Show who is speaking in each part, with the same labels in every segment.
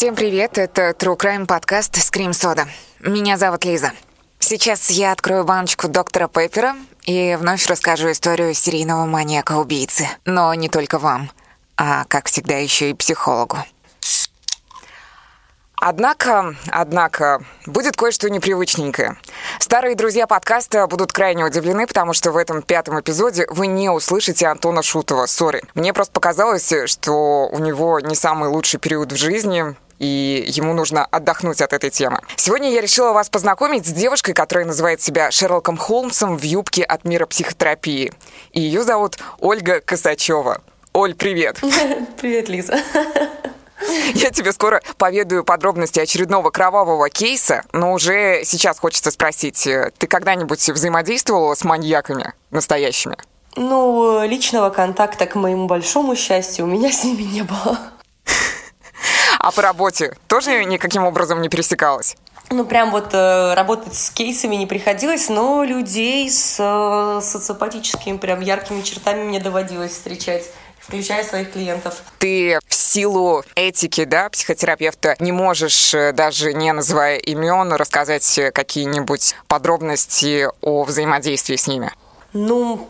Speaker 1: Всем привет, это True Crime подкаст Scream Soda. Меня зовут Лиза. Сейчас я открою баночку доктора Пеппера и вновь расскажу историю серийного маньяка-убийцы. Но не только вам, а, как всегда, еще и психологу. Однако, однако, будет кое-что непривычненькое. Старые друзья подкаста будут крайне удивлены, потому что в этом пятом эпизоде вы не услышите Антона Шутова. Сори. Мне просто показалось, что у него не самый лучший период в жизни, и ему нужно отдохнуть от этой темы. Сегодня я решила вас познакомить с девушкой, которая называет себя Шерлоком Холмсом в юбке от мира психотерапии. И ее зовут Ольга Косачева. Оль, привет.
Speaker 2: Привет, Лиза.
Speaker 1: Я тебе скоро поведаю подробности очередного кровавого кейса, но уже сейчас хочется спросить, э, ты когда-нибудь взаимодействовала с маньяками настоящими?
Speaker 2: Ну, личного контакта, к моему большому счастью, у меня с ними не было.
Speaker 1: А по работе тоже никаким образом не пересекалась?
Speaker 2: Ну, прям вот э, работать с кейсами не приходилось, но людей с э, социопатическими, прям яркими чертами мне доводилось встречать включая своих клиентов.
Speaker 1: Ты в силу этики, да, психотерапевта не можешь, э, даже не называя имен, рассказать какие-нибудь подробности о взаимодействии с ними?
Speaker 2: Ну,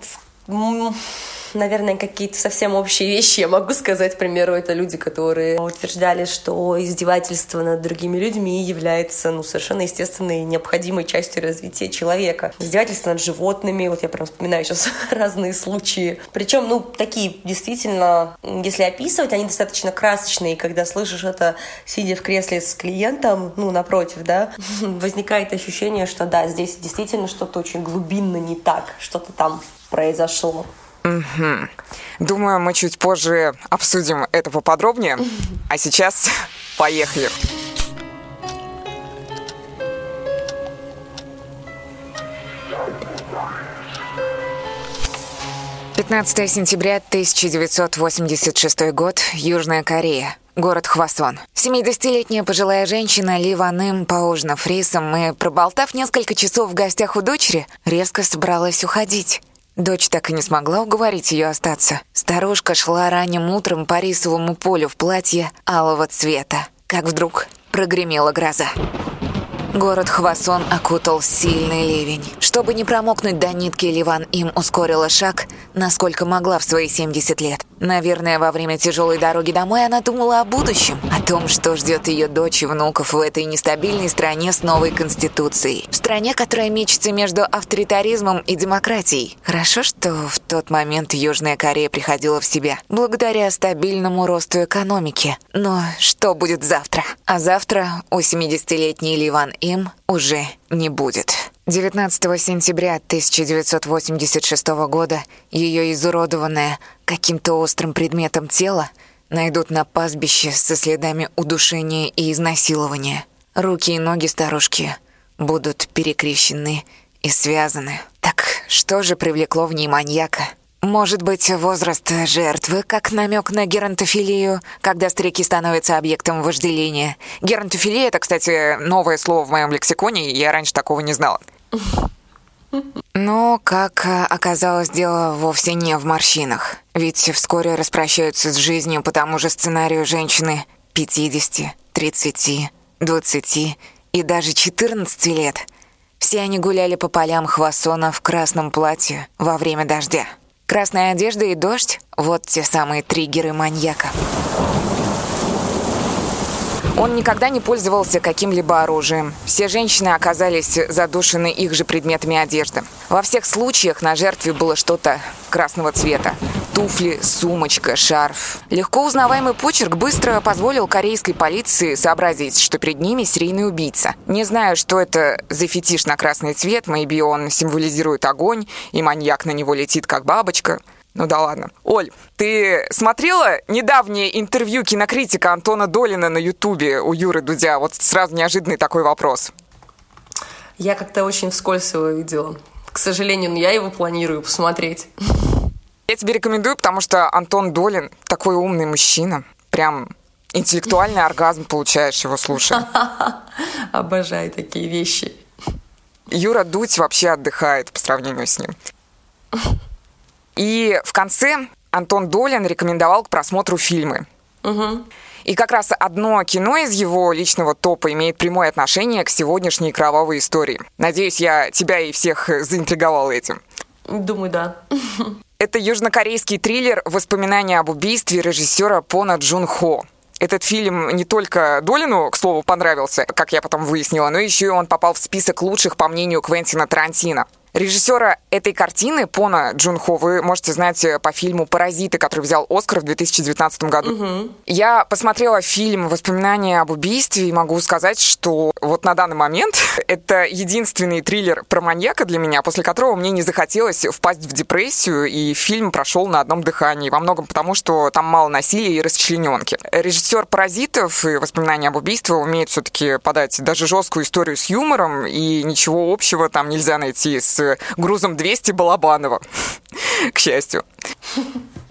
Speaker 2: наверное, какие-то совсем общие вещи я могу сказать. К примеру, это люди, которые утверждали, что издевательство над другими людьми является ну, совершенно естественной и необходимой частью развития человека. Издевательство над животными, вот я прям вспоминаю сейчас разные случаи. Причем, ну, такие действительно, если описывать, они достаточно красочные. Когда слышишь это, сидя в кресле с клиентом, ну, напротив, да, возникает ощущение, что да, здесь действительно что-то очень глубинно не так, что-то там произошло.
Speaker 1: Угу. Думаю, мы чуть позже обсудим это поподробнее. А сейчас поехали. Пятнадцатое сентября 1986 год, Южная Корея. Город Хвасон. 70-летняя пожилая женщина Ли Ван Им, поужинав рисом и проболтав несколько часов в гостях у дочери, резко собралась уходить. Дочь так и не смогла уговорить ее остаться. Старушка шла ранним утром по рисовому полю в платье алого цвета, как вдруг прогремела гроза. Город Хвасон окутал сильный ливень. Чтобы не промокнуть до нитки, Ливан им ускорила шаг, насколько могла в свои 70 лет. Наверное, во время тяжелой дороги домой она думала о будущем, о том, что ждет ее дочь и внуков в этой нестабильной стране с новой конституцией. В стране, которая мечется между авторитаризмом и демократией. Хорошо, что в тот момент Южная Корея приходила в себя, благодаря стабильному росту экономики. Но что будет завтра? А завтра у 70-летней Ливан им уже не будет. 19 сентября 1986 года ее изуродованное каким-то острым предметом тело найдут на пастбище со следами удушения и изнасилования. Руки и ноги старушки будут перекрещены и связаны. Так что же привлекло в ней маньяка? Может быть, возраст жертвы, как намек на геронтофилию, когда старики становятся объектом вожделения. Геронтофилия — это, кстати, новое слово в моем лексиконе, я раньше такого не знала. Но, как оказалось, дело вовсе не в морщинах. Ведь вскоре распрощаются с жизнью по тому же сценарию женщины 50, 30, 20 и даже 14 лет. Все они гуляли по полям Хвасона в красном платье во время дождя. Красная одежда и дождь — вот те самые триггеры маньяка. Он никогда не пользовался каким-либо оружием. Все женщины оказались задушены их же предметами одежды. Во всех случаях на жертве было что-то красного цвета. Туфли, сумочка, шарф. Легко узнаваемый почерк быстро позволил корейской полиции сообразить, что перед ними серийный убийца. Не знаю, что это за фетиш на красный цвет, maybe он символизирует огонь, и маньяк на него летит как бабочка. Ну да ладно. Оль, ты смотрела недавнее интервью кинокритика Антона Долина на Ютубе у Юры Дудя? Вот сразу неожиданный такой вопрос.
Speaker 2: Я как-то очень вскользь его видела. К сожалению, но я его планирую посмотреть.
Speaker 1: Я тебе рекомендую, потому что Антон Долин такой умный мужчина. Прям интеллектуальный оргазм получаешь его слушая.
Speaker 2: Обожаю такие вещи.
Speaker 1: Юра Дудь вообще отдыхает по сравнению с ним. И в конце Антон Долин рекомендовал к просмотру фильмы.
Speaker 2: Угу.
Speaker 1: И как раз одно кино из его личного топа имеет прямое отношение к сегодняшней кровавой истории. Надеюсь, я тебя и всех заинтриговал этим.
Speaker 2: Думаю, да.
Speaker 1: Это южнокорейский триллер «Воспоминания об убийстве» режиссера Пона Джун Хо. Этот фильм не только Долину, к слову, понравился, как я потом выяснила, но еще и он попал в список лучших, по мнению Квентина Тарантино. Режиссера этой картины, Пона Джунхо, вы можете знать э, по фильму «Паразиты», который взял Оскар в 2019 году. Угу. Я посмотрела фильм «Воспоминания об убийстве» и могу сказать, что вот на данный момент это единственный триллер про маньяка для меня, после которого мне не захотелось впасть в депрессию, и фильм прошел на одном дыхании. Во многом потому, что там мало насилия и расчлененки. Режиссер «Паразитов» и «Воспоминания об убийстве» умеет все-таки подать даже жесткую историю с юмором, и ничего общего там нельзя найти с грузом 200 Балабанова, к счастью.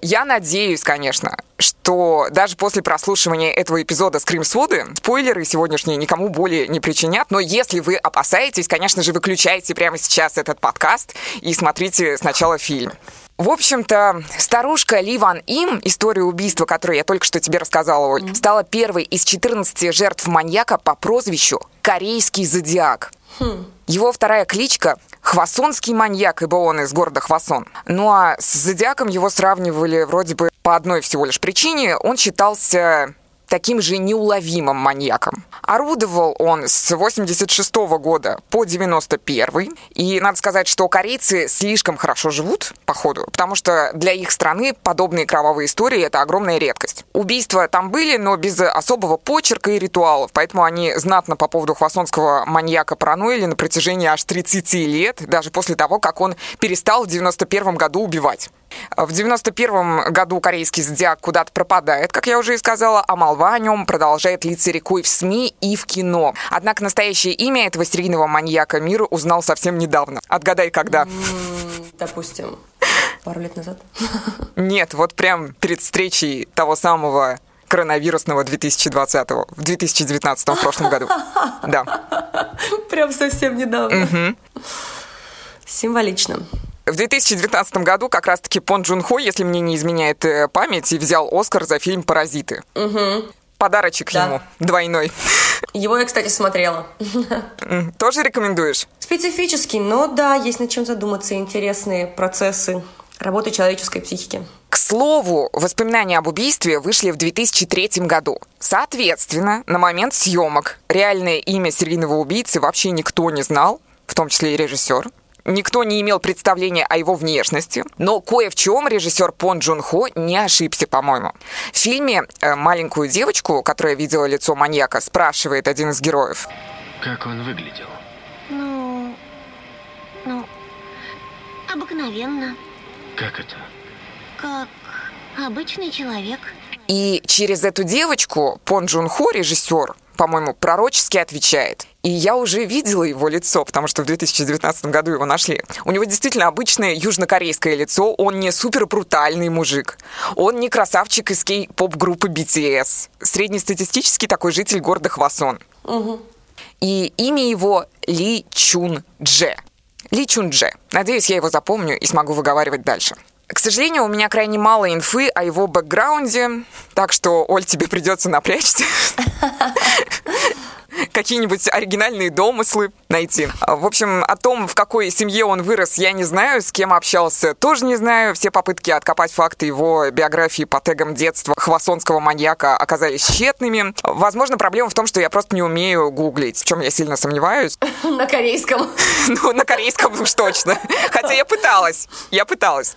Speaker 1: Я надеюсь, конечно, что даже после прослушивания этого эпизода «Скрим-своды» спойлеры сегодняшние никому более не причинят, но если вы опасаетесь, конечно же, выключайте прямо сейчас этот подкаст и смотрите сначала фильм. В общем-то, старушка Ли Ван Им, история убийства, которую я только что тебе рассказала, Оль, стала первой из 14 жертв маньяка по прозвищу «Корейский зодиак». Хм. Его вторая кличка — Хвасонский маньяк, ибо он из города Хвасон. Ну а с Зодиаком его сравнивали вроде бы по одной всего лишь причине. Он считался таким же неуловимым маньяком. Орудовал он с 86 года по 91 и надо сказать, что корейцы слишком хорошо живут, походу, потому что для их страны подобные кровавые истории — это огромная редкость. Убийства там были, но без особого почерка и ритуалов, поэтому они знатно по поводу хвасонского маньяка параноили на протяжении аж 30 лет, даже после того, как он перестал в 91 году убивать. В 91 году корейский зодиак куда-то пропадает, как я уже и сказала, а молва о нем продолжает литься рекой в СМИ и в кино. Однако настоящее имя этого серийного маньяка мир узнал совсем недавно. Отгадай, когда?
Speaker 2: Допустим, пару лет назад.
Speaker 1: Нет, вот прям перед встречей того самого коронавирусного 2020 в 2019 в прошлом году. Да.
Speaker 2: Прям совсем недавно. Угу. Символично.
Speaker 1: В 2019 году как раз-таки Пон Джун Хо, если мне не изменяет э, память, взял Оскар за фильм «Паразиты». Угу. Подарочек да. ему двойной.
Speaker 2: Его я, кстати, смотрела.
Speaker 1: Тоже рекомендуешь?
Speaker 2: Специфический, но да, есть над чем задуматься. Интересные процессы работы человеческой психики.
Speaker 1: К слову, воспоминания об убийстве вышли в 2003 году. Соответственно, на момент съемок реальное имя серийного убийцы вообще никто не знал, в том числе и режиссер. Никто не имел представления о его внешности, но кое в чем режиссер Пон Джун Хо не ошибся, по-моему. В фильме э, маленькую девочку, которая видела лицо маньяка, спрашивает один из героев.
Speaker 3: Как он выглядел?
Speaker 4: Ну, ну, обыкновенно.
Speaker 3: Как это?
Speaker 4: Как обычный человек.
Speaker 1: И через эту девочку Пон Джун Хо, режиссер, по-моему, пророчески отвечает. И я уже видела его лицо, потому что в 2019 году его нашли. У него действительно обычное южнокорейское лицо, он не супер брутальный мужик. Он не красавчик из кей-поп-группы BTS. Среднестатистический такой житель города Хвасон. Угу. И имя его Ли Чун Дже. Ли Чун Дже. Надеюсь, я его запомню и смогу выговаривать дальше. К сожалению, у меня крайне мало инфы о его бэкграунде, так что, Оль, тебе придется напрячься. какие-нибудь оригинальные домыслы найти. В общем, о том, в какой семье он вырос, я не знаю, с кем общался, тоже не знаю. Все попытки откопать факты его биографии по тегам детства хвасонского маньяка оказались тщетными. Возможно, проблема в том, что я просто не умею гуглить, в чем я сильно сомневаюсь.
Speaker 2: На корейском.
Speaker 1: Ну, на корейском уж точно. Хотя я пыталась. Я пыталась.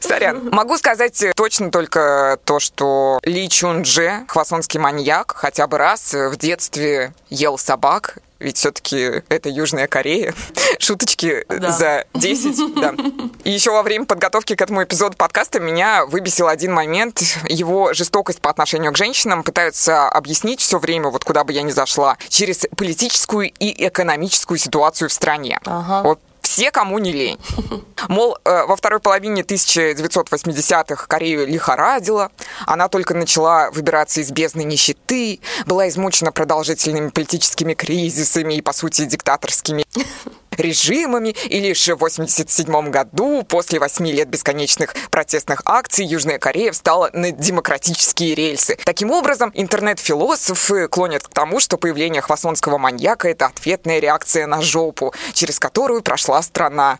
Speaker 1: Сорян. Могу сказать точно только то, что Ли Чун Дже, хвасонский маньяк, хотя бы раз в детстве ел собак, ведь все-таки это Южная Корея. Шуточки да. за 10. Да. И еще во время подготовки к этому эпизоду подкаста меня выбесил один момент. Его жестокость по отношению к женщинам пытаются объяснить все время, вот куда бы я ни зашла, через политическую и экономическую ситуацию в стране. Ага. Вот все, кому не лень. Мол, э, во второй половине 1980-х Корею лихорадила, она только начала выбираться из бездны нищеты, была измучена продолжительными политическими кризисами и, по сути, диктаторскими режимами, и лишь в 87 году, после восьми лет бесконечных протестных акций, Южная Корея встала на демократические рельсы. Таким образом, интернет-философы клонят к тому, что появление хвасонского маньяка — это ответная реакция на жопу, через которую прошла страна.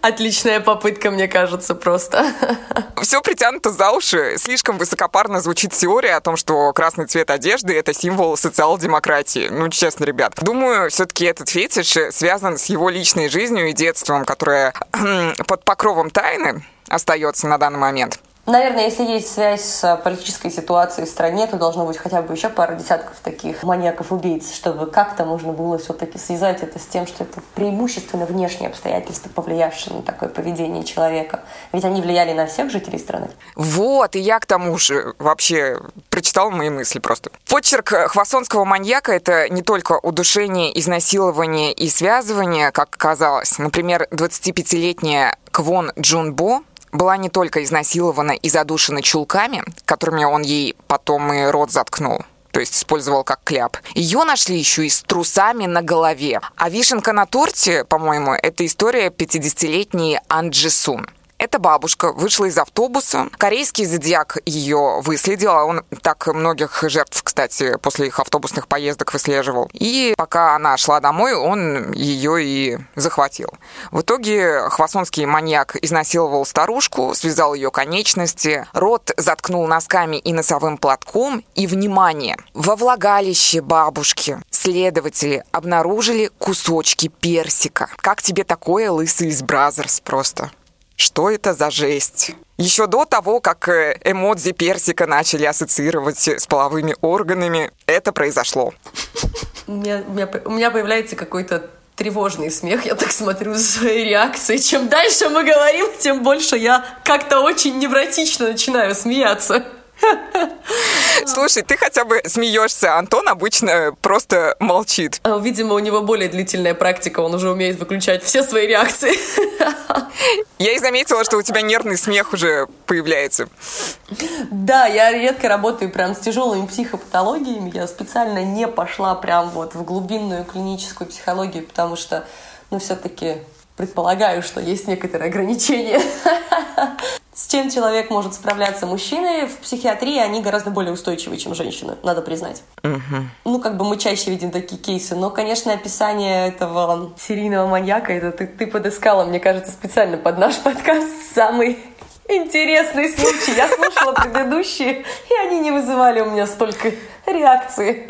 Speaker 2: Отличная попытка, мне кажется, просто.
Speaker 1: Все притянуто за уши. Слишком высокопарно звучит теория о том, что красный цвет одежды — это символ социал-демократии. Ну, честно, ребят. Думаю, все-таки этот фетиш связан с его личной жизнью и детством, которое под покровом тайны остается на данный момент.
Speaker 2: Наверное, если есть связь с политической ситуацией в стране, то должно быть хотя бы еще пара десятков таких маньяков-убийц, чтобы как-то можно было все-таки связать это с тем, что это преимущественно внешние обстоятельства, повлиявшие на такое поведение человека. Ведь они влияли на всех жителей страны.
Speaker 1: Вот, и я к тому же вообще прочитал мои мысли просто. Почерк хвасонского маньяка — это не только удушение, изнасилование и связывание, как казалось. Например, 25-летняя Квон Джунбо была не только изнасилована и задушена чулками, которыми он ей потом и рот заткнул, то есть использовал как кляп. Ее нашли еще и с трусами на голове. А вишенка на торте, по-моему, это история 50-летней Анджи Сун. Эта бабушка вышла из автобуса. Корейский зодиак ее выследил, а он так многих жертв, кстати, после их автобусных поездок выслеживал. И пока она шла домой, он ее и захватил. В итоге хвасонский маньяк изнасиловал старушку, связал ее конечности, рот заткнул носками и носовым платком. И, внимание, во влагалище бабушки следователи обнаружили кусочки персика. Как тебе такое, лысый из Brazzers просто? Что это за жесть? Еще до того, как э, эмодзи персика начали ассоциировать с половыми органами, это произошло.
Speaker 2: У меня, у меня, у меня появляется какой-то тревожный смех. Я так смотрю за своей реакцией. Чем дальше мы говорим, тем больше я как-то очень невротично начинаю смеяться.
Speaker 1: Слушай, ты хотя бы смеешься. Антон обычно просто молчит.
Speaker 2: А, видимо, у него более длительная практика. Он уже умеет выключать все свои реакции.
Speaker 1: Я и заметила, что у тебя нервный смех уже появляется.
Speaker 2: Да, я редко работаю прям с тяжелыми психопатологиями. Я специально не пошла прям вот в глубинную клиническую психологию, потому что, ну, все-таки предполагаю, что есть некоторые ограничения. С чем человек может справляться? Мужчины в психиатрии, они гораздо более устойчивы, чем женщины, надо признать.
Speaker 1: Угу.
Speaker 2: Ну, как бы мы чаще видим такие кейсы. Но, конечно, описание этого серийного маньяка, это ты, ты подыскала, мне кажется, специально под наш подкаст самый интересный случай. Я слушала предыдущие, и они не вызывали у меня столько реакции.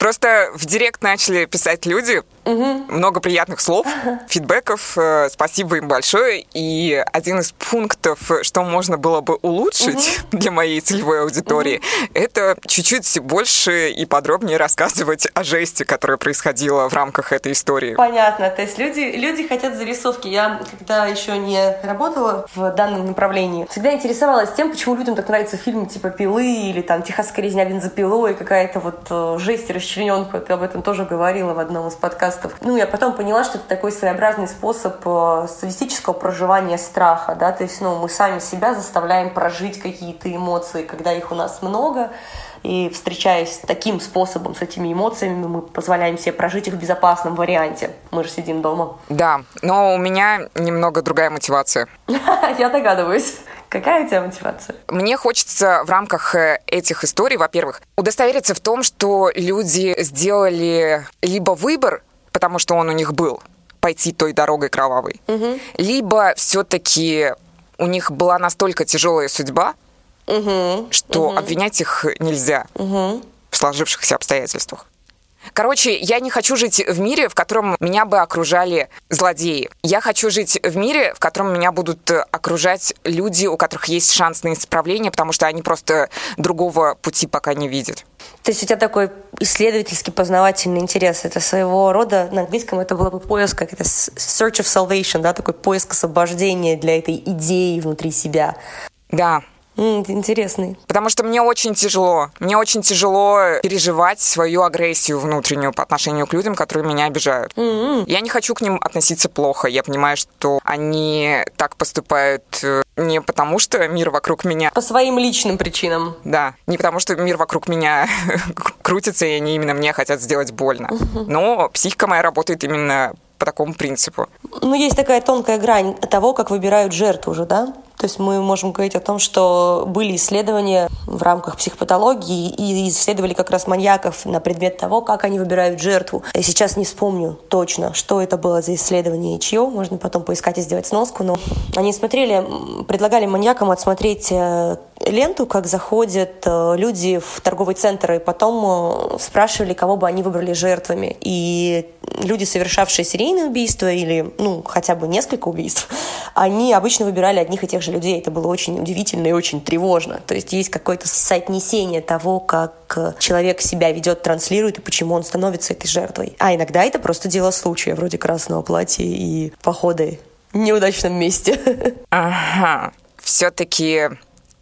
Speaker 1: Просто в директ начали писать люди, угу. много приятных слов, фидбэков, э, спасибо им большое. И один из пунктов, что можно было бы улучшить угу. для моей целевой аудитории, угу. это чуть-чуть больше и подробнее рассказывать о жести, которая происходила в рамках этой истории.
Speaker 2: Понятно, то есть люди, люди хотят зарисовки. Я, когда еще не работала в данном направлении, всегда интересовалась тем, почему людям так нравятся фильмы типа «Пилы» или там «Техасская резня бензопилой», какая-то вот э, жесть расчлененка, ты об этом тоже говорила в одном из подкастов. Ну, я потом поняла, что это такой своеобразный способ э, статистического проживания страха, да, то есть, ну, мы сами себя заставляем прожить какие-то эмоции, когда их у нас много, и встречаясь таким способом, с этими эмоциями, мы позволяем себе прожить их в безопасном варианте. Мы же сидим дома.
Speaker 1: Да, но у меня немного другая мотивация.
Speaker 2: Я догадываюсь. Какая у тебя мотивация?
Speaker 1: Мне хочется в рамках э, этих историй, во-первых, удостовериться в том, что люди сделали либо выбор, потому что он у них был, пойти той дорогой кровавой, угу. либо все-таки у них была настолько тяжелая судьба, угу. что угу. обвинять их нельзя угу. в сложившихся обстоятельствах. Короче, я не хочу жить в мире, в котором меня бы окружали злодеи. Я хочу жить в мире, в котором меня будут окружать люди, у которых есть шанс на исправление, потому что они просто другого пути пока не видят.
Speaker 2: То есть у тебя такой исследовательский познавательный интерес. Это своего рода, на английском это было бы поиск, как это search of salvation, да, такой поиск освобождения для этой идеи внутри себя.
Speaker 1: Да,
Speaker 2: интересный.
Speaker 1: Потому что мне очень тяжело. Мне очень тяжело переживать свою агрессию внутреннюю по отношению к людям, которые меня обижают. Mm-hmm. Я не хочу к ним относиться плохо. Я понимаю, что они так поступают э, не потому, что мир вокруг меня...
Speaker 2: По своим личным причинам.
Speaker 1: Да. Не потому, что мир вокруг меня крутится, и они именно мне хотят сделать больно. Mm-hmm. Но психика моя работает именно по такому принципу.
Speaker 2: Ну, есть такая тонкая грань того, как выбирают жертву уже, да? То есть мы можем говорить о том, что были исследования в рамках психопатологии и исследовали как раз маньяков на предмет того, как они выбирают жертву. Я сейчас не вспомню точно, что это было за исследование и чье. Можно потом поискать и сделать сноску. Но они смотрели, предлагали маньякам отсмотреть э, ленту, как заходят э, люди в торговый центр, и потом э, спрашивали, кого бы они выбрали жертвами. И люди, совершавшие серийные убийства или, ну, хотя бы несколько убийств, они обычно выбирали одних и тех же людей. Это было очень удивительно и очень тревожно. То есть есть какое-то соотнесение того, как человек себя ведет, транслирует и почему он становится этой жертвой. А иногда это просто дело случая, вроде красного платья и походы в неудачном месте.
Speaker 1: Ага. Все-таки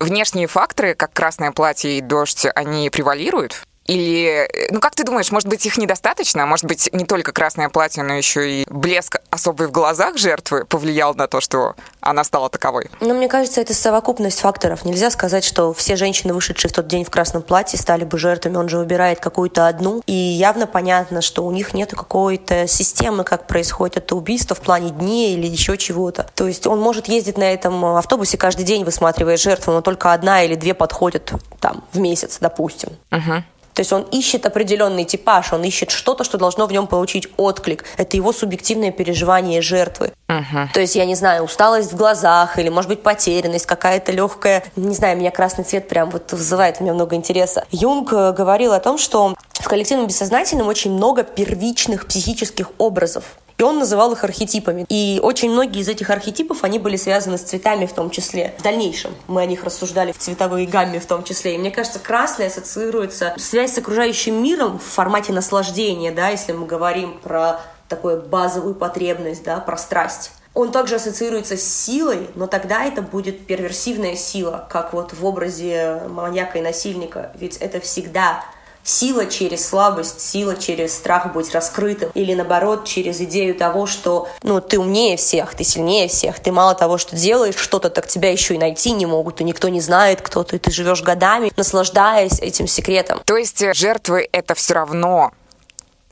Speaker 1: внешние факторы, как красное платье и дождь, они превалируют? Или, ну как ты думаешь, может быть, их недостаточно? Может быть, не только красное платье, но еще и блеск особый в глазах жертвы повлиял на то, что она стала таковой?
Speaker 2: Ну, мне кажется, это совокупность факторов. Нельзя сказать, что все женщины, вышедшие в тот день в красном платье, стали бы жертвами. Он же выбирает какую-то одну. И явно понятно, что у них нет какой-то системы, как происходит это убийство в плане дней или еще чего-то. То есть он может ездить на этом автобусе каждый день, высматривая жертву, но только одна или две подходят там в месяц, допустим.
Speaker 1: Угу.
Speaker 2: То есть он ищет определенный типаж, он ищет что-то, что должно в нем получить отклик. Это его субъективное переживание жертвы.
Speaker 1: Uh-huh.
Speaker 2: То есть, я не знаю, усталость в глазах или, может быть, потерянность, какая-то легкая... Не знаю, меня красный цвет прям вот вызывает у меня много интереса. Юнг э, говорил о том, что в коллективном бессознательном очень много первичных психических образов. И он называл их архетипами. И очень многие из этих архетипов, они были связаны с цветами в том числе. В дальнейшем мы о них рассуждали в цветовой гамме в том числе. И мне кажется, красный ассоциируется связь с окружающим миром в формате наслаждения, да, если мы говорим про такую базовую потребность, да, про страсть. Он также ассоциируется с силой, но тогда это будет перверсивная сила, как вот в образе маньяка и насильника. Ведь это всегда сила через слабость, сила через страх быть раскрытым, или наоборот, через идею того, что ну, ты умнее всех, ты сильнее всех, ты мало того, что делаешь что-то, так тебя еще и найти не могут, и никто не знает, кто ты, ты живешь годами, наслаждаясь этим секретом.
Speaker 1: То есть жертвы — это все равно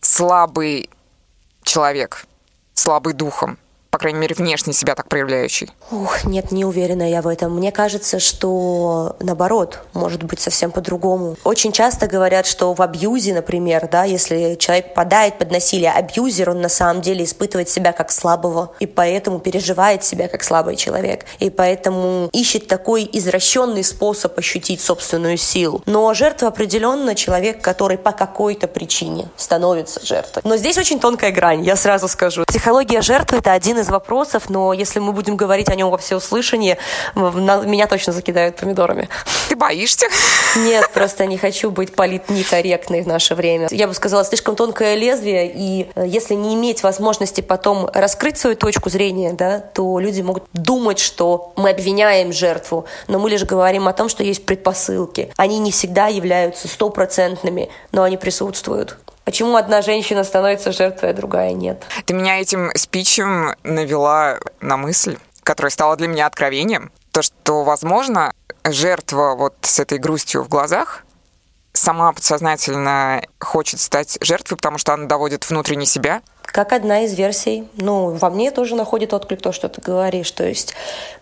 Speaker 1: слабый человек, слабый духом по крайней мере, внешне себя так проявляющий?
Speaker 2: Ух, нет, не уверена я в этом. Мне кажется, что наоборот, может быть совсем по-другому. Очень часто говорят, что в абьюзе, например, да, если человек попадает под насилие, абьюзер, он на самом деле испытывает себя как слабого, и поэтому переживает себя как слабый человек, и поэтому ищет такой извращенный способ ощутить собственную силу. Но жертва определенно человек, который по какой-то причине становится жертвой. Но здесь очень тонкая грань, я сразу скажу. Психология жертвы — это один из из вопросов, но если мы будем говорить о нем во всеуслышание, меня точно закидают помидорами.
Speaker 1: Ты боишься?
Speaker 2: Нет, просто не хочу быть политнекорректной в наше время. Я бы сказала, слишком тонкое лезвие, и э, если не иметь возможности потом раскрыть свою точку зрения, да, то люди могут думать, что мы обвиняем жертву, но мы лишь говорим о том, что есть предпосылки. Они не всегда являются стопроцентными, но они присутствуют. Почему одна женщина становится жертвой, а другая нет?
Speaker 1: Ты меня этим спичем навела на мысль, которая стала для меня откровением. То, что, возможно, жертва вот с этой грустью в глазах сама подсознательно хочет стать жертвой, потому что она доводит внутренне себя,
Speaker 2: как одна из версий. Ну, во мне тоже находит отклик то, что ты говоришь. То есть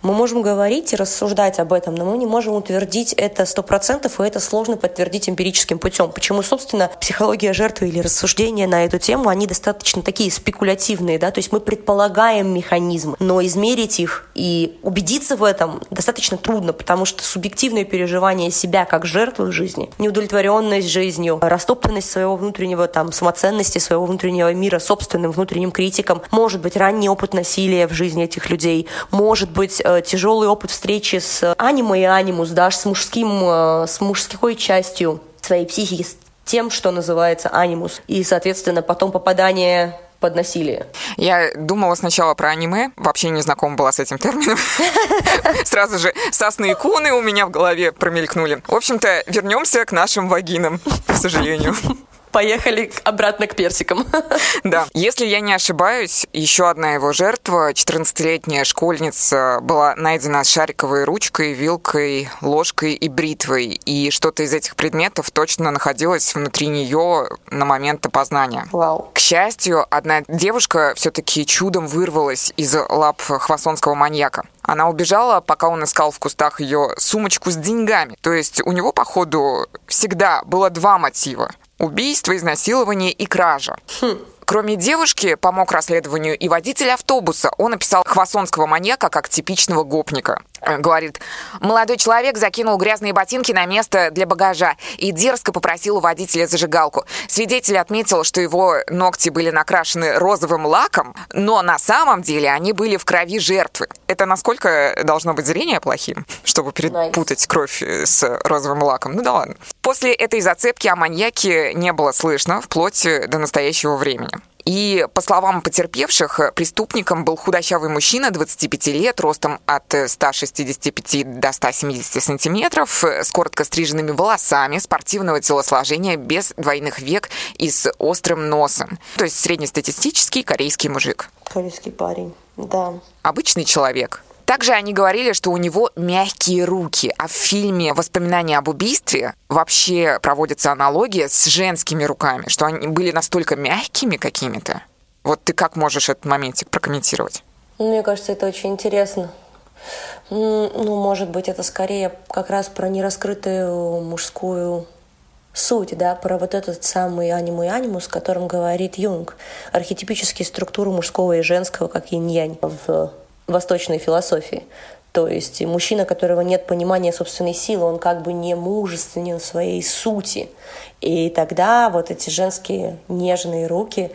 Speaker 2: мы можем говорить и рассуждать об этом, но мы не можем утвердить это сто процентов, и это сложно подтвердить эмпирическим путем. Почему, собственно, психология жертвы или рассуждения на эту тему, они достаточно такие спекулятивные, да, то есть мы предполагаем механизмы, но измерить их и убедиться в этом достаточно трудно, потому что субъективное переживание себя как жертвы в жизни, неудовлетворенность жизнью, растоптанность своего внутреннего там самоценности, своего внутреннего мира, собственно собственным внутренним критиком, может быть ранний опыт насилия в жизни этих людей, может быть э, тяжелый опыт встречи с аниме и анимус, да, с мужским, э, с мужской частью своей психики, с тем, что называется анимус. И, соответственно, потом попадание под насилие.
Speaker 1: Я думала сначала про аниме, вообще не знакома была с этим термином. Сразу же сасные и куны у меня в голове промелькнули. В общем-то, вернемся к нашим вагинам, к сожалению.
Speaker 2: Поехали обратно к персикам.
Speaker 1: Да. Если я не ошибаюсь, еще одна его жертва, 14-летняя школьница, была найдена с шариковой ручкой, вилкой, ложкой и бритвой. И что-то из этих предметов точно находилось внутри нее на момент опознания.
Speaker 2: Вау.
Speaker 1: К счастью, одна девушка все-таки чудом вырвалась из лап хвасонского маньяка. Она убежала, пока он искал в кустах ее сумочку с деньгами. То есть у него, походу, всегда было два мотива. Убийство, изнасилование и кража. Кроме девушки, помог расследованию и водитель автобуса. Он описал хвасонского маньяка как типичного гопника. Говорит, молодой человек закинул грязные ботинки на место для багажа и дерзко попросил у водителя зажигалку. Свидетель отметил, что его ногти были накрашены розовым лаком, но на самом деле они были в крови жертвы. Это насколько должно быть зрение плохим, чтобы перепутать кровь э, с розовым лаком? Ну да ладно. После этой зацепки о маньяке не было слышно вплоть э, до настоящего времени. И, по словам потерпевших, преступником был худощавый мужчина 25 лет, ростом от 165 до 170 сантиметров, с коротко стриженными волосами, спортивного телосложения, без двойных век и с острым носом. То есть среднестатистический корейский мужик.
Speaker 2: Корейский парень, да.
Speaker 1: Обычный человек. Также они говорили, что у него мягкие руки, а в фильме «Воспоминания об убийстве» вообще проводится аналогия с женскими руками, что они были настолько мягкими какими-то. Вот ты как можешь этот моментик прокомментировать?
Speaker 2: Мне кажется, это очень интересно. Ну, может быть, это скорее как раз про нераскрытую мужскую суть, да, про вот этот самый аниму и анимус, о котором говорит Юнг. Архетипические структуры мужского и женского, как инь-янь в восточной философии. То есть мужчина, которого нет понимания собственной силы, он как бы не мужественен в своей сути. И тогда вот эти женские нежные руки,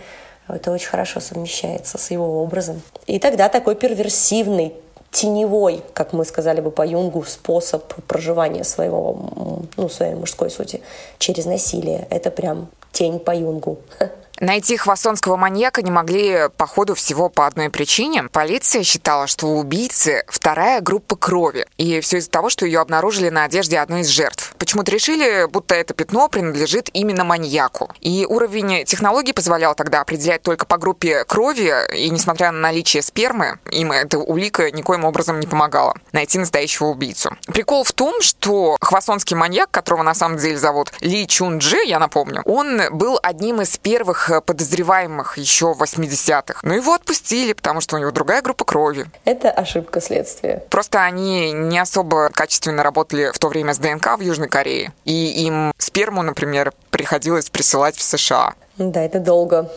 Speaker 2: это очень хорошо совмещается с его образом. И тогда такой перверсивный, теневой, как мы сказали бы по Юнгу, способ проживания своего, ну, своей мужской сути через насилие. Это прям тень по Юнгу.
Speaker 1: Найти хвасонского маньяка не могли по ходу всего по одной причине. Полиция считала, что у убийцы вторая группа крови. И все из-за того, что ее обнаружили на одежде одной из жертв. Почему-то решили, будто это пятно принадлежит именно маньяку. И уровень технологий позволял тогда определять только по группе крови, и несмотря на наличие спермы, им эта улика никоим образом не помогала найти настоящего убийцу. Прикол в том, что хвасонский маньяк, которого на самом деле зовут Ли Чун Джи, я напомню, он был одним из первых подозреваемых еще в 80-х. Но его отпустили, потому что у него другая группа крови.
Speaker 2: Это ошибка следствия.
Speaker 1: Просто они не особо качественно работали в то время с ДНК в Южной Корее. И им сперму, например, приходилось присылать в США.
Speaker 2: Да, это долго.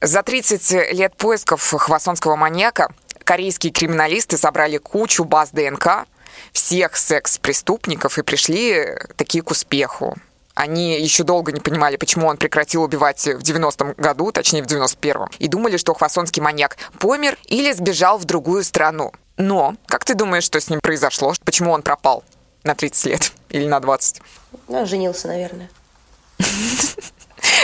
Speaker 1: За 30 лет поисков хвасонского маньяка корейские криминалисты собрали кучу баз ДНК всех секс-преступников и пришли такие к успеху. Они еще долго не понимали, почему он прекратил убивать в 90-м году, точнее в 91-м, и думали, что хвасонский маньяк помер или сбежал в другую страну. Но, как ты думаешь, что с ним произошло? Почему он пропал на 30 лет или на 20?
Speaker 2: Ну, женился, наверное.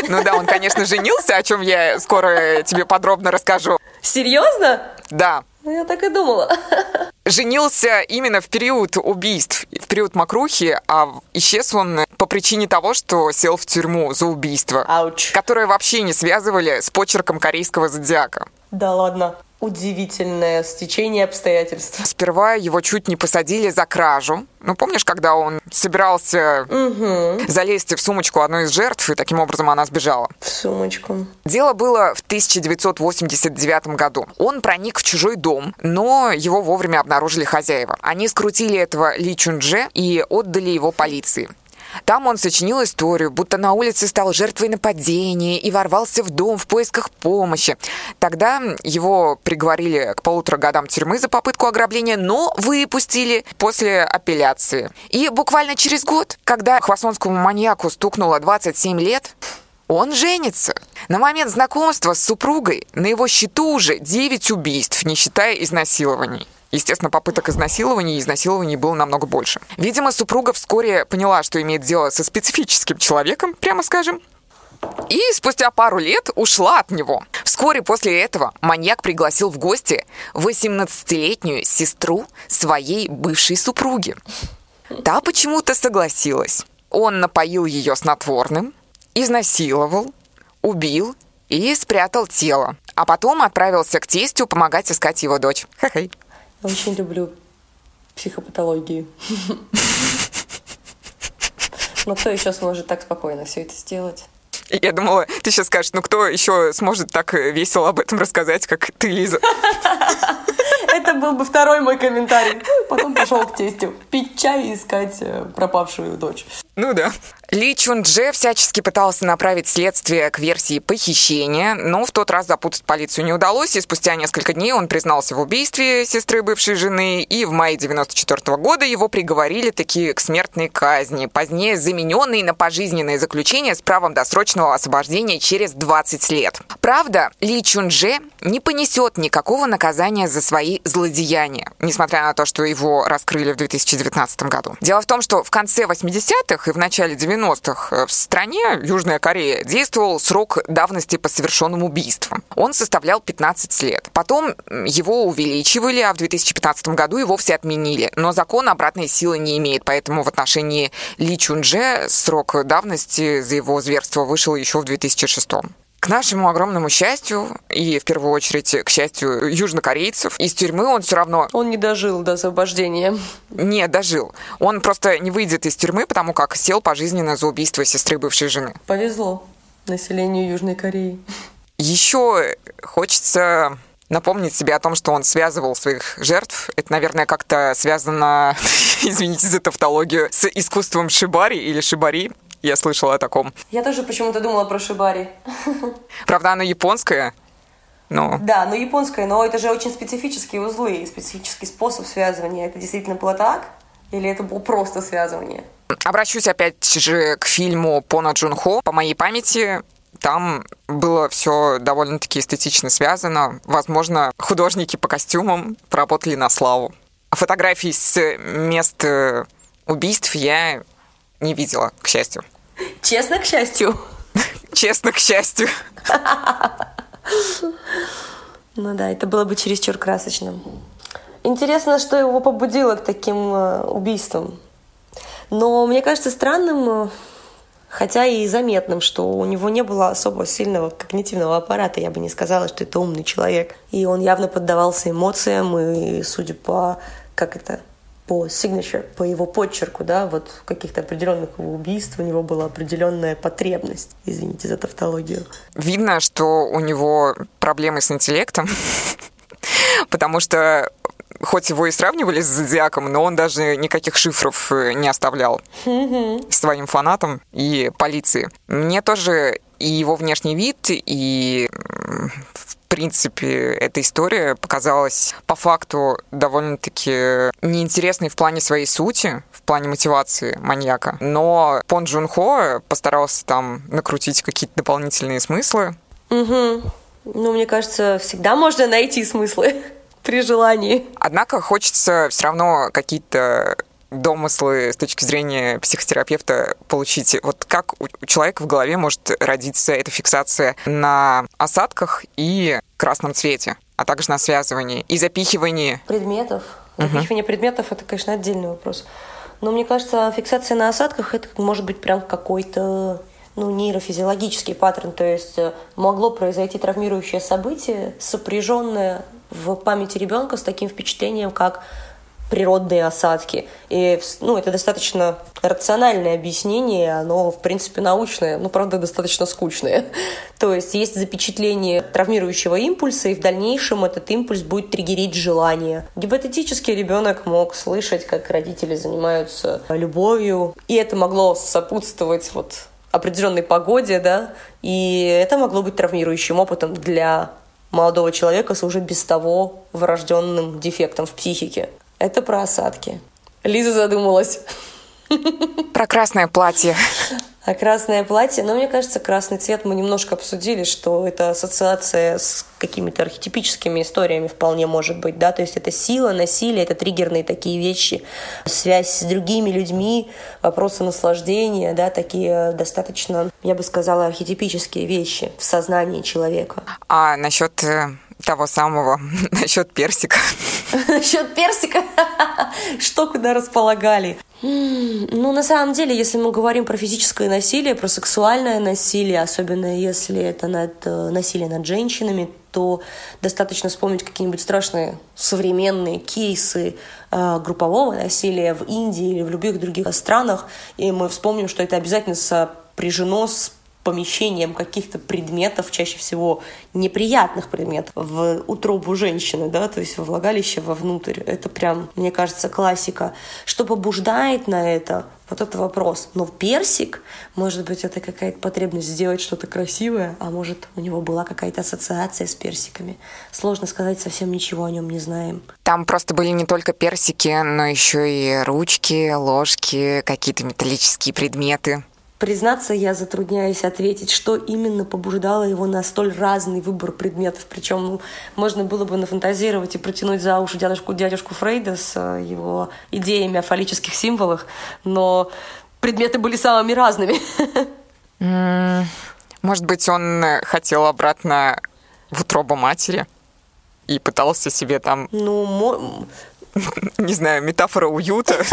Speaker 1: Ну да, он, конечно, женился, о чем я скоро тебе подробно расскажу.
Speaker 2: Серьезно?
Speaker 1: Да,
Speaker 2: Ну, Я так и думала.
Speaker 1: женился именно в период убийств, в период Макрухи, а исчез он по причине того, что сел в тюрьму за убийство,
Speaker 2: Ауч.
Speaker 1: которое вообще не связывали с почерком корейского зодиака.
Speaker 2: Да ладно. Удивительное стечение обстоятельств.
Speaker 1: Сперва его чуть не посадили за кражу. Ну, помнишь, когда он собирался залезть в сумочку одной из жертв, и таким образом она сбежала?
Speaker 2: В сумочку.
Speaker 1: Дело было в 1989 году. Он проник в чужой дом, но его вовремя обнаружили хозяева. Они скрутили этого Ли Чундже и отдали его полиции. Там он сочинил историю, будто на улице стал жертвой нападения и ворвался в дом в поисках помощи. Тогда его приговорили к полутора годам тюрьмы за попытку ограбления, но выпустили после апелляции. И буквально через год, когда хвасонскому маньяку стукнуло 27 лет, он женится. На момент знакомства с супругой на его счету уже 9 убийств, не считая изнасилований. Естественно, попыток изнасилования и изнасилований было намного больше. Видимо, супруга вскоре поняла, что имеет дело со специфическим человеком, прямо скажем, и спустя пару лет ушла от него. Вскоре после этого маньяк пригласил в гости 18-летнюю сестру своей бывшей супруги. Та почему-то согласилась. Он напоил ее снотворным, изнасиловал, убил и спрятал тело. А потом отправился к тестю помогать искать его дочь. Хе-хей.
Speaker 2: Очень люблю психопатологию. Но кто еще сможет так спокойно все это сделать?
Speaker 1: Я думала, ты сейчас скажешь, ну кто еще сможет так весело об этом рассказать, как ты, Лиза?
Speaker 2: Это был бы второй мой комментарий. Потом пошел к тестю пить чай и искать э, пропавшую дочь.
Speaker 1: Ну да. Ли Чун Дже всячески пытался направить следствие к версии похищения, но в тот раз запутать полицию не удалось, и спустя несколько дней он признался в убийстве сестры бывшей жены, и в мае 94 года его приговорили таки к смертной казни, позднее замененной на пожизненное заключение с правом досрочного освобождения через 20 лет. Правда, Ли Чун Дже не понесет никакого наказания за свои злодеяния, несмотря на то, что его раскрыли в 2019 году. Дело в том, что в конце 80-х и в начале 90-х э, в стране, Южная Корея, действовал срок давности по совершенным убийствам. Он составлял 15 лет. Потом его увеличивали, а в 2015 году и вовсе отменили. Но закон обратной силы не имеет, поэтому в отношении Ли Чунже срок давности за его зверство вышел еще в 2006. К нашему огромному счастью, и в первую очередь к счастью южнокорейцев, из тюрьмы он все равно...
Speaker 2: Он не дожил до освобождения.
Speaker 1: Не, дожил. Он просто не выйдет из тюрьмы, потому как сел пожизненно за убийство сестры бывшей жены.
Speaker 2: Повезло населению Южной Кореи.
Speaker 1: Еще хочется напомнить себе о том, что он связывал своих жертв. Это, наверное, как-то связано, извините за тавтологию, с искусством шибари или шибари. Я слышала о таком.
Speaker 2: Я тоже почему-то думала про шибари.
Speaker 1: Правда, оно японское, но...
Speaker 2: Да, но японское, но это же очень специфические узлы и специфический способ связывания. Это действительно было так? Или это было просто связывание?
Speaker 1: Обращусь опять же к фильму Пона Джун Хо. По моей памяти, там было все довольно-таки эстетично связано. Возможно, художники по костюмам поработали на славу. Фотографий с мест э, убийств я не видела, к счастью.
Speaker 2: Честно, к счастью.
Speaker 1: Честно, к счастью.
Speaker 2: Ну да, это было бы чересчур красочным. Интересно, что его побудило к таким э, убийствам. Но мне кажется странным, э, хотя и заметным, что у него не было особо сильного когнитивного аппарата. Я бы не сказала, что это умный человек. И он явно поддавался эмоциям, и судя по, как это, по signature, по его подчерку, да, вот в каких-то определенных его убийств у него была определенная потребность. Извините за тавтологию.
Speaker 1: Видно, что у него проблемы с интеллектом, потому что хоть его и сравнивали с Зодиаком, но он даже никаких шифров э, не оставлял своим фанатам и полиции. Мне тоже и его внешний вид, и принципе, эта история показалась по факту довольно-таки неинтересной в плане своей сути, в плане мотивации маньяка. Но Пон Джун Хо постарался там накрутить какие-то дополнительные смыслы.
Speaker 2: Угу. Ну, мне кажется, всегда можно найти смыслы при желании.
Speaker 1: Однако хочется все равно какие-то домыслы с точки зрения психотерапевта получить? Вот как у человека в голове может родиться эта фиксация на осадках и красном цвете, а также на связывании и запихивании?
Speaker 2: Предметов. Запихивание uh-huh. предметов – это, конечно, отдельный вопрос. Но мне кажется, фиксация на осадках – это может быть прям какой-то ну, нейрофизиологический паттерн, то есть э, могло произойти травмирующее событие, сопряженное в памяти ребенка с таким впечатлением, как природные осадки. И ну, это достаточно рациональное объяснение, оно, в принципе, научное, но, правда, достаточно скучное. То есть есть запечатление травмирующего импульса, и в дальнейшем этот импульс будет триггерить желание. Гипотетически ребенок мог слышать, как родители занимаются любовью, и это могло сопутствовать вот определенной погоде, да, и это могло быть травмирующим опытом для молодого человека с уже без того врожденным дефектом в психике. Это про осадки. Лиза задумалась.
Speaker 1: Про красное платье.
Speaker 2: А красное платье, но мне кажется, красный цвет мы немножко обсудили, что это ассоциация с какими-то архетипическими историями вполне может быть, да, то есть это сила, насилие, это триггерные такие вещи, связь с другими людьми, вопросы наслаждения, да, такие достаточно, я бы сказала, архетипические вещи в сознании человека.
Speaker 1: А насчет э, того самого, насчет персика.
Speaker 2: Насчет персика? Что куда располагали? Ну, на самом деле, если мы говорим про физическое насилие, про сексуальное насилие, особенно если это над, э, насилие над женщинами, то достаточно вспомнить какие-нибудь страшные современные кейсы э, группового насилия в Индии или в любых других странах, и мы вспомним, что это обязательно сопряжено с помещением каких-то предметов, чаще всего неприятных предметов, в утробу женщины, да, то есть во влагалище вовнутрь. Это прям, мне кажется, классика. Что побуждает на это? Вот это вопрос. Но персик, может быть, это какая-то потребность сделать что-то красивое, а может, у него была какая-то ассоциация с персиками. Сложно сказать, совсем ничего о нем не знаем.
Speaker 1: Там просто были не только персики, но еще и ручки, ложки, какие-то металлические предметы.
Speaker 2: Признаться, я затрудняюсь ответить, что именно побуждало его на столь разный выбор предметов. Причем ну, можно было бы нафантазировать и протянуть за уши дядюшку, дядюшку Фрейда с э, его идеями о фаллических символах, но предметы были самыми разными.
Speaker 1: Может быть, он хотел обратно в утробу матери и пытался себе там...
Speaker 2: Ну, мо...
Speaker 1: не знаю, метафора уюта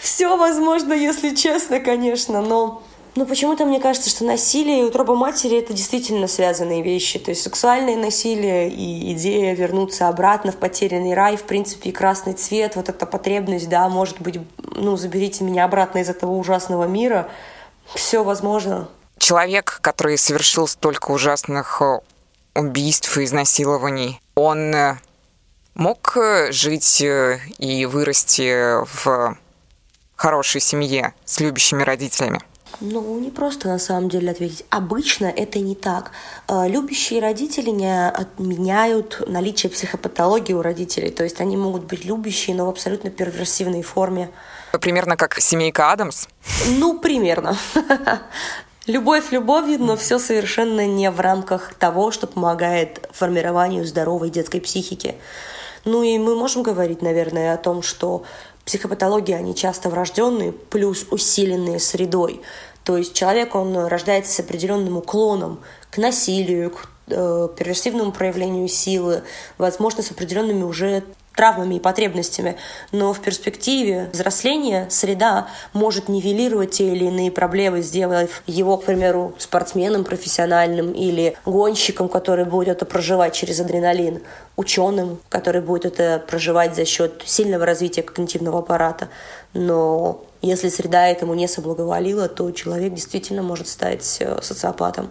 Speaker 2: все возможно, если честно, конечно, но но почему-то мне кажется, что насилие и утроба матери — это действительно связанные вещи. То есть сексуальное насилие и идея вернуться обратно в потерянный рай, в принципе, и красный цвет, вот эта потребность, да, может быть, ну, заберите меня обратно из этого ужасного мира. Все возможно.
Speaker 1: Человек, который совершил столько ужасных э, убийств и изнасилований, он э, мог э, жить и вырасти в хорошей семье с любящими родителями?
Speaker 2: Ну, не просто на самом деле ответить. Обычно это не так. Э, любящие родители не отменяют наличие психопатологии у родителей. То есть они могут быть любящие, но в абсолютно перверсивной форме.
Speaker 1: Примерно как семейка Адамс?
Speaker 2: Ну, примерно. Любовь любовью, но все совершенно не в рамках того, что помогает формированию здоровой детской психики. Ну и мы можем говорить, наверное, о том, что психопатологии, они часто врожденные, плюс усиленные средой. То есть человек, он рождается с определенным уклоном к насилию, к э, перверсивному проявлению силы, возможно, с определенными уже травмами и потребностями, но в перспективе взросления среда может нивелировать те или иные проблемы, сделав его, к примеру, спортсменом профессиональным или гонщиком, который будет это проживать через адреналин, ученым, который будет это проживать за счет сильного развития когнитивного аппарата. Но если среда этому не соблаговолила, то человек действительно может стать э, социопатом.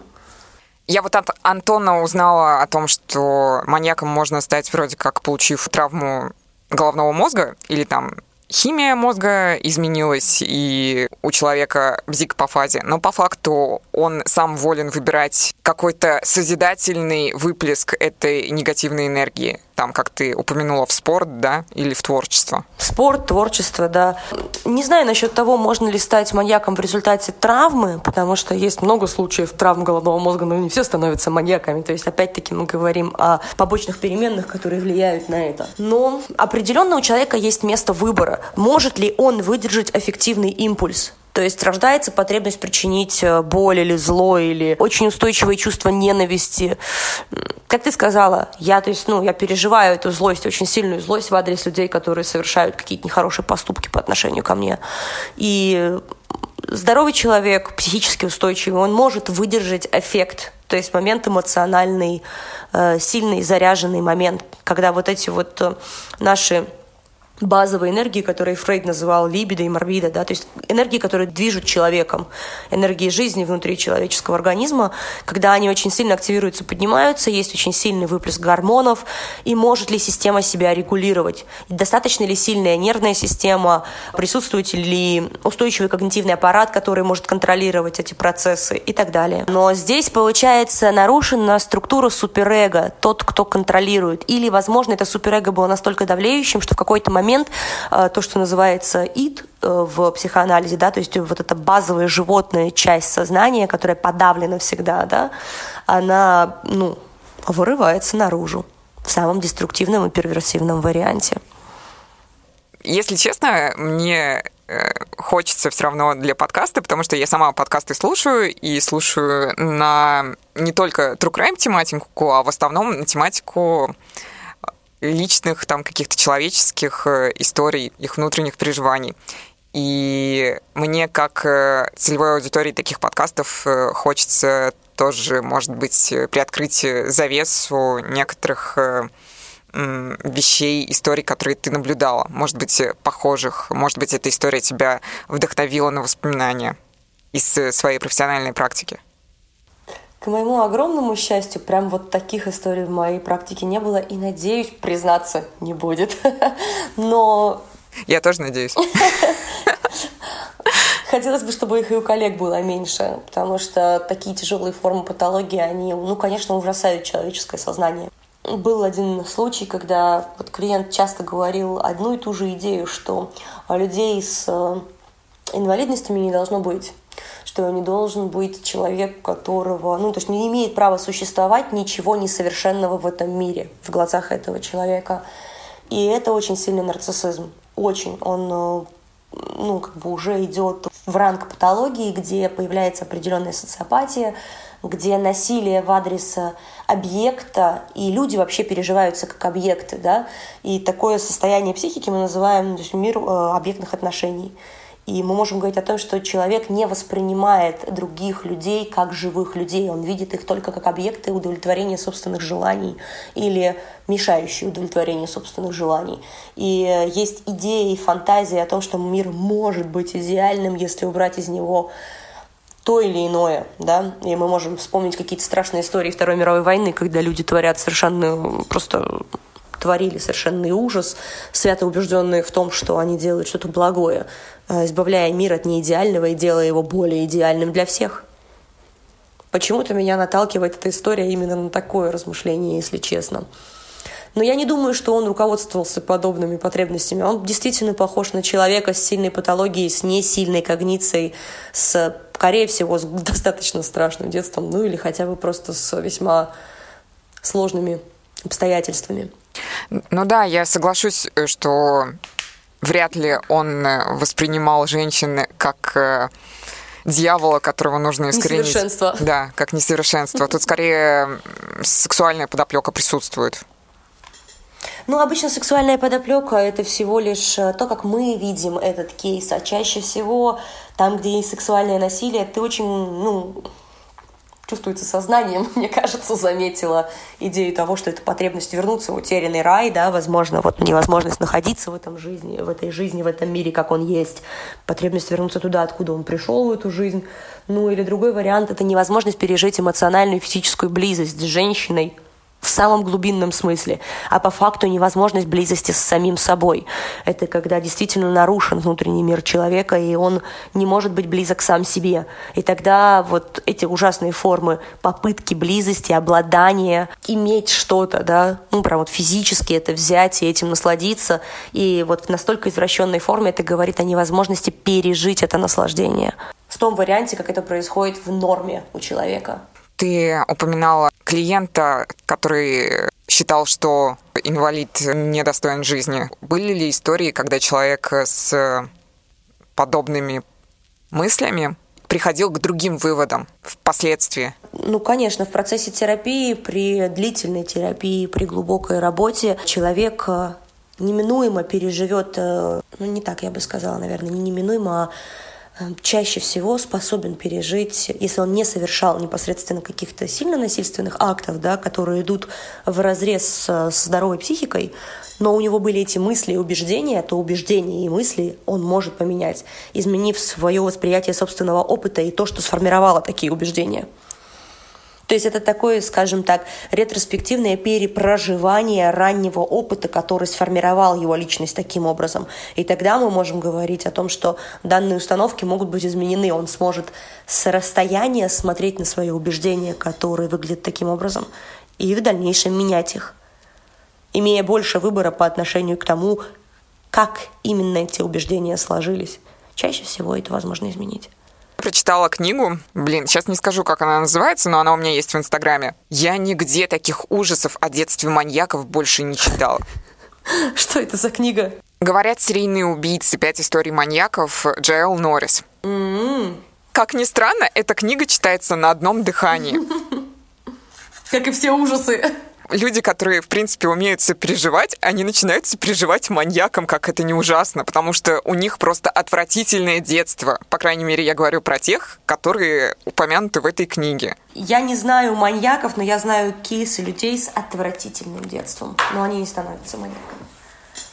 Speaker 1: Я вот от Антона узнала о том, что маньяком можно стать вроде как получив травму головного мозга или там химия мозга изменилась, и у человека бзик по фазе, но по факту он сам волен выбирать какой-то созидательный выплеск этой негативной энергии. Там, как ты упомянула, в спорт, да, или в творчество?
Speaker 2: Спорт, творчество, да. Не знаю насчет того, можно ли стать маньяком в результате травмы, потому что есть много случаев травм головного мозга, но не все становятся маньяками. То есть, опять-таки, мы говорим о побочных переменных, которые влияют на это. Но определенно у человека есть место выбора. Может ли он выдержать эффективный импульс? То есть рождается потребность причинить э, боль или зло, или очень устойчивое чувство ненависти. Как ты сказала, я, то есть, ну, я переживаю эту злость, очень сильную злость в адрес людей, которые совершают какие-то нехорошие поступки по отношению ко мне. И здоровый человек, психически устойчивый, он может выдержать эффект, то есть момент эмоциональный, э, сильный, заряженный момент, когда вот эти вот э, наши базовой энергии, которые Фрейд называл либидо и морбидо, да, то есть энергии, которые движут человеком, энергии жизни внутри человеческого организма, когда они очень сильно активируются, поднимаются, есть очень сильный выплеск гормонов, и может ли система себя регулировать, достаточно ли сильная нервная система, присутствует ли устойчивый когнитивный аппарат, который может контролировать эти процессы и так далее. Но здесь, получается, нарушена структура суперэго, тот, кто контролирует, или, возможно, это суперэго было настолько давлеющим, что в какой-то момент момент, э, то, что называется ид э, в психоанализе, да, то есть вот эта базовая животная часть сознания, которая подавлена всегда, да, она, ну, вырывается наружу в самом деструктивном и перверсивном варианте.
Speaker 1: Если честно, мне э, хочется все равно для подкаста, потому что я сама подкасты слушаю, и слушаю на не только true crime тематику, а в основном на тематику личных, там, каких-то человеческих э, историй, их внутренних переживаний. И мне, как э, целевой аудитории таких подкастов, э, хочется тоже, может быть, приоткрыть завесу некоторых вещей, историй, которые ты наблюдала. Может быть, похожих. Может быть, эта история тебя вдохновила на воспоминания из своей профессиональной практики.
Speaker 2: К моему огромному счастью, прям вот таких историй в моей практике не было, и, надеюсь, признаться, не будет. Но...
Speaker 1: Я тоже надеюсь.
Speaker 2: Хотелось бы, чтобы их и у коллег было меньше, потому что такие тяжелые формы патологии, они, ну, конечно, ужасают человеческое сознание. Был один случай, когда вот клиент часто говорил одну и ту же идею, что людей с э, инвалидностями не должно быть что не должен быть человек, которого, ну, то есть не имеет права существовать ничего несовершенного в этом мире в глазах этого человека. И это очень сильный нарциссизм. Очень. Он э, ну, как бы уже идет в ранг патологии, где появляется определенная социопатия, где насилие в адрес объекта, и люди вообще переживаются как объекты, да, и такое состояние психики мы называем то есть, мир э, объектных отношений. И мы можем говорить о том, что человек не воспринимает других людей как живых людей. Он видит их только как объекты удовлетворения собственных желаний или мешающие удовлетворению собственных желаний. И есть идея и фантазия о том, что мир может быть идеальным, если убрать из него то или иное, да, и мы можем вспомнить какие-то страшные истории Второй мировой войны, когда люди творят совершенно просто творили совершенный ужас, свято убежденные в том, что они делают что-то благое, э, избавляя мир от неидеального и делая его более идеальным для всех. Почему-то меня наталкивает эта история именно на такое размышление, если честно. Но я не думаю, что он руководствовался подобными потребностями. Он действительно похож на человека с сильной патологией, с несильной когницией, с, скорее всего, с достаточно страшным детством, ну или хотя бы просто с весьма сложными обстоятельствами.
Speaker 1: Ну да, я соглашусь, э, что вряд ли он э, воспринимал женщин как э, дьявола, которого нужно искоренить.
Speaker 2: Несовершенство.
Speaker 1: Да, как несовершенство. Тут скорее сексуальная подоплека присутствует.
Speaker 2: Ну, обычно сексуальная подоплека это всего лишь то, как мы видим этот кейс, а чаще всего там, где есть сексуальное насилие, ты очень, ну, чувствуется сознанием, мне кажется, заметила идею того, что это потребность вернуться в утерянный рай, да, возможно, вот невозможность находиться в этом жизни, в этой жизни, в этом мире, как он есть, потребность вернуться туда, откуда он пришел в эту жизнь, ну или другой вариант – это невозможность пережить эмоциональную и физическую близость с женщиной – в самом глубинном смысле, а по факту невозможность близости с самим собой. Это когда действительно нарушен внутренний мир человека, и он не может быть близок сам себе. И тогда вот эти ужасные формы попытки близости, обладания, иметь что-то, да, ну, прям вот физически это взять и этим насладиться, и вот в настолько извращенной форме это говорит о невозможности пережить это наслаждение. В том варианте, как это происходит в норме у человека.
Speaker 1: Ты упоминала клиента, который считал, что инвалид недостоин жизни. Были ли истории, когда человек с подобными мыслями приходил к другим выводам впоследствии?
Speaker 2: Ну, конечно, в процессе терапии, при длительной терапии, при глубокой работе человек э, неминуемо переживет, э, ну, не так я бы сказала, наверное, не неминуемо, а чаще всего способен пережить, если он не совершал непосредственно каких-то сильно насильственных актов, да, которые идут в разрез с здоровой психикой, но у него были эти мысли и убеждения, то убеждения и мысли он может поменять, изменив свое восприятие собственного опыта и то, что сформировало такие убеждения. То есть это такое, скажем так, ретроспективное перепроживание раннего опыта, который сформировал его личность таким образом. И тогда мы можем говорить о том, что данные установки могут быть изменены. Он сможет с расстояния смотреть на свои убеждения, которые выглядят таким образом, и в дальнейшем менять их, имея больше выбора по отношению к тому, как именно эти убеждения сложились. Чаще всего это возможно изменить
Speaker 1: прочитала книгу. Блин, сейчас не скажу, как она называется, но она у меня есть в Инстаграме. Я нигде таких ужасов о детстве маньяков больше не читала.
Speaker 2: Что это за книга?
Speaker 1: Говорят, серийные убийцы. Пять историй маньяков. Джоэл Норрис. Как ни странно, эта книга читается на одном дыхании.
Speaker 2: Как и все ужасы.
Speaker 5: Люди, которые, в принципе, умеют сопереживать, они начинают сопереживать маньякам, как это не ужасно, потому что у них просто отвратительное детство. По крайней мере, я говорю про тех, которые упомянуты в этой книге.
Speaker 2: Я не знаю маньяков, но я знаю кейсы людей с отвратительным детством, но они не становятся маньяками.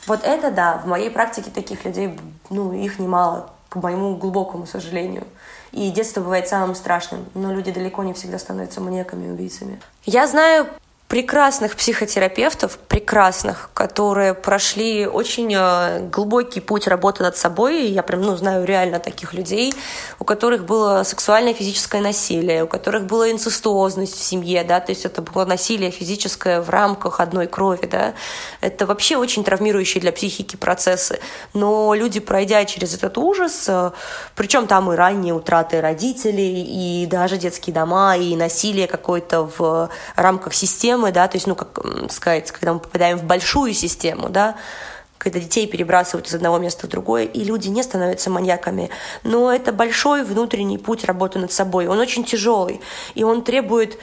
Speaker 2: Вот это да, в моей практике таких людей, ну, их немало, к моему глубокому сожалению. И детство бывает самым страшным, но люди далеко не всегда становятся маньяками и убийцами. Я знаю прекрасных психотерапевтов, прекрасных, которые прошли очень э, глубокий путь работы над собой. Я прям, ну, знаю реально таких людей, у которых было сексуальное физическое насилие, у которых была инцестуозность в семье, да, то есть это было насилие физическое в рамках одной крови, да. Это вообще очень травмирующие для психики процессы. Но люди, пройдя через этот ужас, э, причем там и ранние утраты родителей, и даже детские дома, и насилие какое-то в рамках системы, системы, да, то есть, ну, как сказать, когда мы попадаем в большую систему, да, когда детей перебрасывают из одного места в другое, и люди не становятся маньяками. Но это большой внутренний путь работы над собой. Он очень тяжелый, и он требует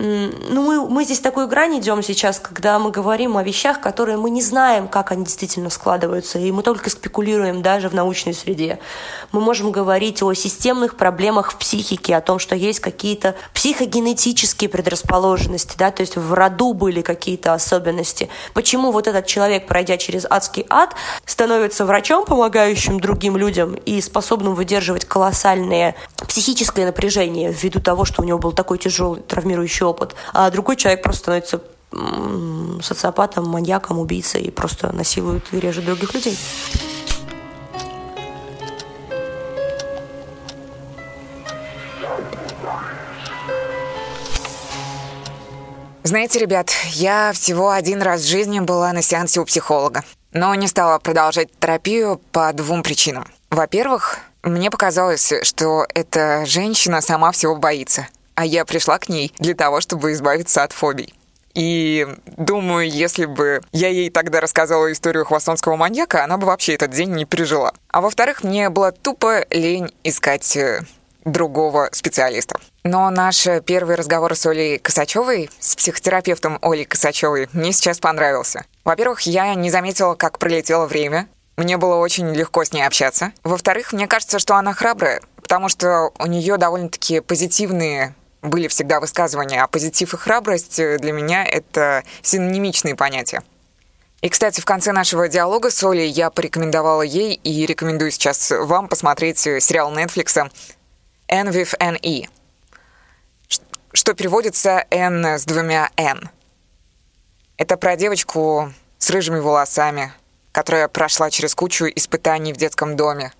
Speaker 2: ну, мы, мы здесь такую грань идем сейчас, когда мы говорим о вещах, которые мы не знаем, как они действительно складываются, и мы только спекулируем даже в научной среде. Мы можем говорить о системных проблемах в психике, о том, что есть какие-то психогенетические предрасположенности, да, то есть в роду были какие-то особенности. Почему вот этот человек, пройдя через адский ад, становится врачом, помогающим другим людям и способным выдерживать колоссальное психическое напряжение ввиду того, что у него был такой тяжелый травмирующий опыт, а другой человек просто становится социопатом, маньяком, убийцей и просто насилует и режет других людей.
Speaker 1: Знаете, ребят, я всего один раз в жизни была на сеансе у психолога, но не стала продолжать терапию по двум причинам. Во-первых, мне показалось, что эта женщина сама всего боится — а я пришла к ней для того, чтобы избавиться от фобий. И думаю, если бы я ей тогда рассказала историю хвостонского маньяка, она бы вообще этот день не пережила. А во-вторых, мне было тупо лень искать э, другого специалиста. Но наш первый разговор с Олей Косачевой, с психотерапевтом Олей Косачевой, мне сейчас понравился. Во-первых, я не заметила, как пролетело время. Мне было очень легко с ней общаться. Во-вторых, мне кажется, что она храбрая, потому что у нее довольно-таки позитивные были всегда высказывания, а позитив и храбрость э, для меня — это синонимичные понятия. И, кстати, в конце нашего диалога с Олей я порекомендовала ей и рекомендую сейчас вам посмотреть э, сериал Netflix «N with N-E», что переводится «N с двумя N». Это про девочку с рыжими волосами, которая прошла через кучу испытаний в детском доме.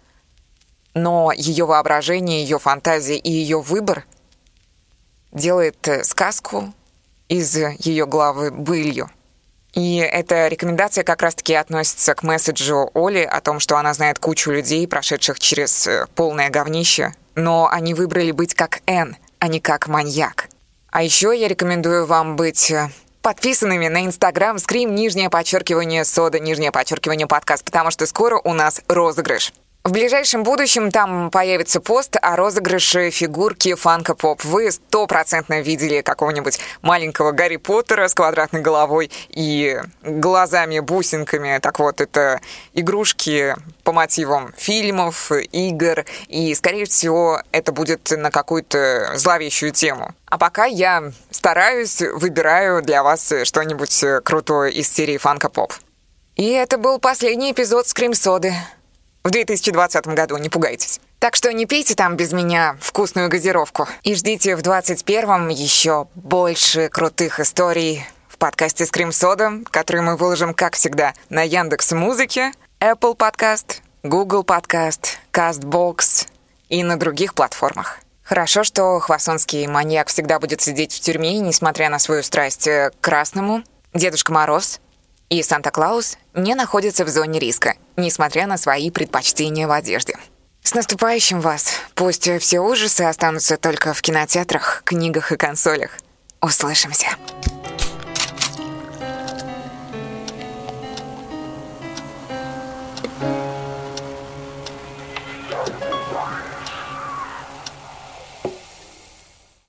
Speaker 1: Но ее воображение, ее фантазия и ее выбор — делает э, сказку из ее главы былью. И эта рекомендация как раз-таки относится к месседжу Оли о том, что она знает кучу людей, прошедших через э, полное говнище, но они выбрали быть как Н, а не как маньяк. А еще я рекомендую вам быть э, подписанными на Инстаграм скрим нижнее подчеркивание сода нижнее подчеркивание подкаст, потому что скоро у нас розыгрыш. В ближайшем будущем там появится пост о розыгрыше фигурки Фанка Поп. Вы стопроцентно видели какого-нибудь маленького Гарри Поттера с квадратной головой и глазами-бусинками. Так вот, это игрушки по мотивам фильмов, игр, и, скорее всего, это будет на какую-то зловещую тему. А пока я стараюсь, выбираю для вас что-нибудь крутое из серии Фанка Поп. И это был последний эпизод Скрим-соды в 2020 году, не пугайтесь. Так что не пейте там без меня вкусную газировку. И ждите в 2021 еще больше крутых историй в подкасте Scream Soda, который мы выложим, как всегда, на Яндекс Музыке, Apple Podcast, Google Podcast, CastBox и на других платформах. Хорошо, что хвасонский маньяк всегда будет сидеть в тюрьме, несмотря на свою страсть к красному. Дедушка Мороз и Санта-Клаус не находятся в зоне риска, несмотря на свои предпочтения в одежде. С наступающим вас! Пусть все ужасы останутся только в кинотеатрах, книгах и консолях. Услышимся!